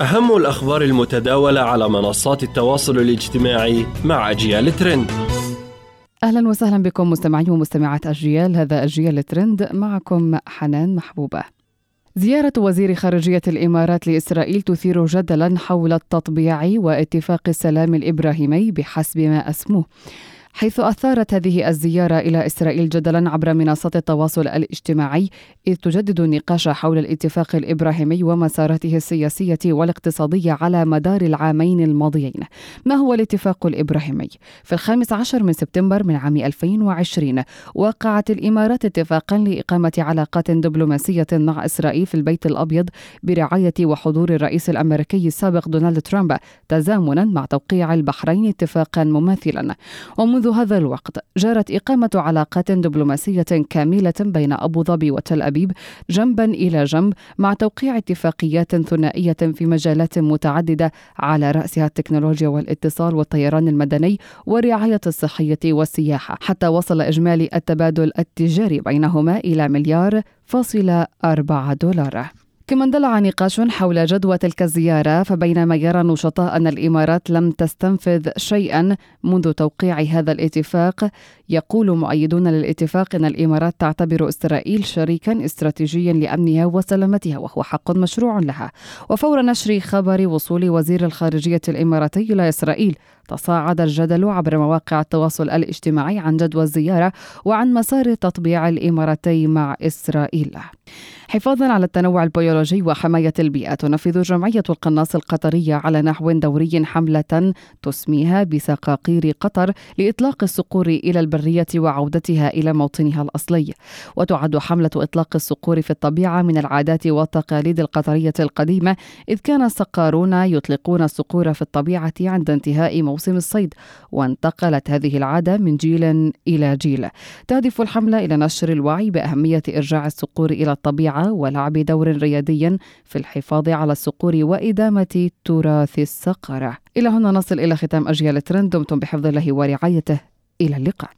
أهم الأخبار المتداولة على منصات التواصل الاجتماعي مع أجيال ترند. أهلا وسهلا بكم مستمعي ومستمعات أجيال هذا أجيال ترند معكم حنان محبوبة. زيارة وزير خارجية الإمارات لإسرائيل تثير جدلا حول التطبيع واتفاق السلام الإبراهيمي بحسب ما أسموه. حيث أثارت هذه الزيارة إلى إسرائيل جدلا عبر منصات التواصل الاجتماعي إذ تجدد النقاش حول الاتفاق الإبراهيمي ومساراته السياسية والاقتصادية على مدار العامين الماضيين ما هو الاتفاق الإبراهيمي؟ في الخامس عشر من سبتمبر من عام 2020 وقعت الإمارات اتفاقا لإقامة علاقات دبلوماسية مع إسرائيل في البيت الأبيض برعاية وحضور الرئيس الأمريكي السابق دونالد ترامب تزامنا مع توقيع البحرين اتفاقا مماثلا ومنذ منذ هذا الوقت جرت إقامة علاقات دبلوماسية كاملة بين أبو ظبي وتل أبيب جنبا إلى جنب مع توقيع اتفاقيات ثنائية في مجالات متعددة على رأسها التكنولوجيا والاتصال والطيران المدني والرعاية الصحية والسياحة. حتى وصل إجمالي التبادل التجاري بينهما إلى مليار فاصل أربعة دولار. كما اندلع نقاش حول جدوى تلك الزيارة فبينما يرى النشطاء أن الإمارات لم تستنفذ شيئا منذ توقيع هذا الاتفاق يقول مؤيدون للاتفاق أن الإمارات تعتبر إسرائيل شريكا استراتيجيا لأمنها وسلامتها وهو حق مشروع لها. وفور نشر خبر وصول وزير الخارجية الإماراتي إلى إسرائيل تصاعد الجدل عبر مواقع التواصل الاجتماعي عن جدوى الزيارة وعن مسار تطبيع الإماراتي مع إسرائيل. حفاظا على التنوع البيولوجي وحماية البيئة تنفذ جمعية القناص القطرية على نحو دوري حملة تسميها بسقاقير قطر لإطلاق الصقور إلى البرية وعودتها إلى موطنها الأصلي. وتعد حملة إطلاق الصقور في الطبيعة من العادات والتقاليد القطرية القديمة إذ كان السقارون يطلقون الصقور في الطبيعة عند انتهاء موسم الصيد وانتقلت هذه العادة من جيل إلى جيل. تهدف الحملة إلى نشر الوعي بأهمية إرجاع الصقور إلى الطبيعة ولعب دور ريادي في الحفاظ على الصقور وإدامة تراث الصقرة. إلى هنا نصل إلى ختام أجيال ترند دمتم بحفظ الله ورعايته. إلى اللقاء.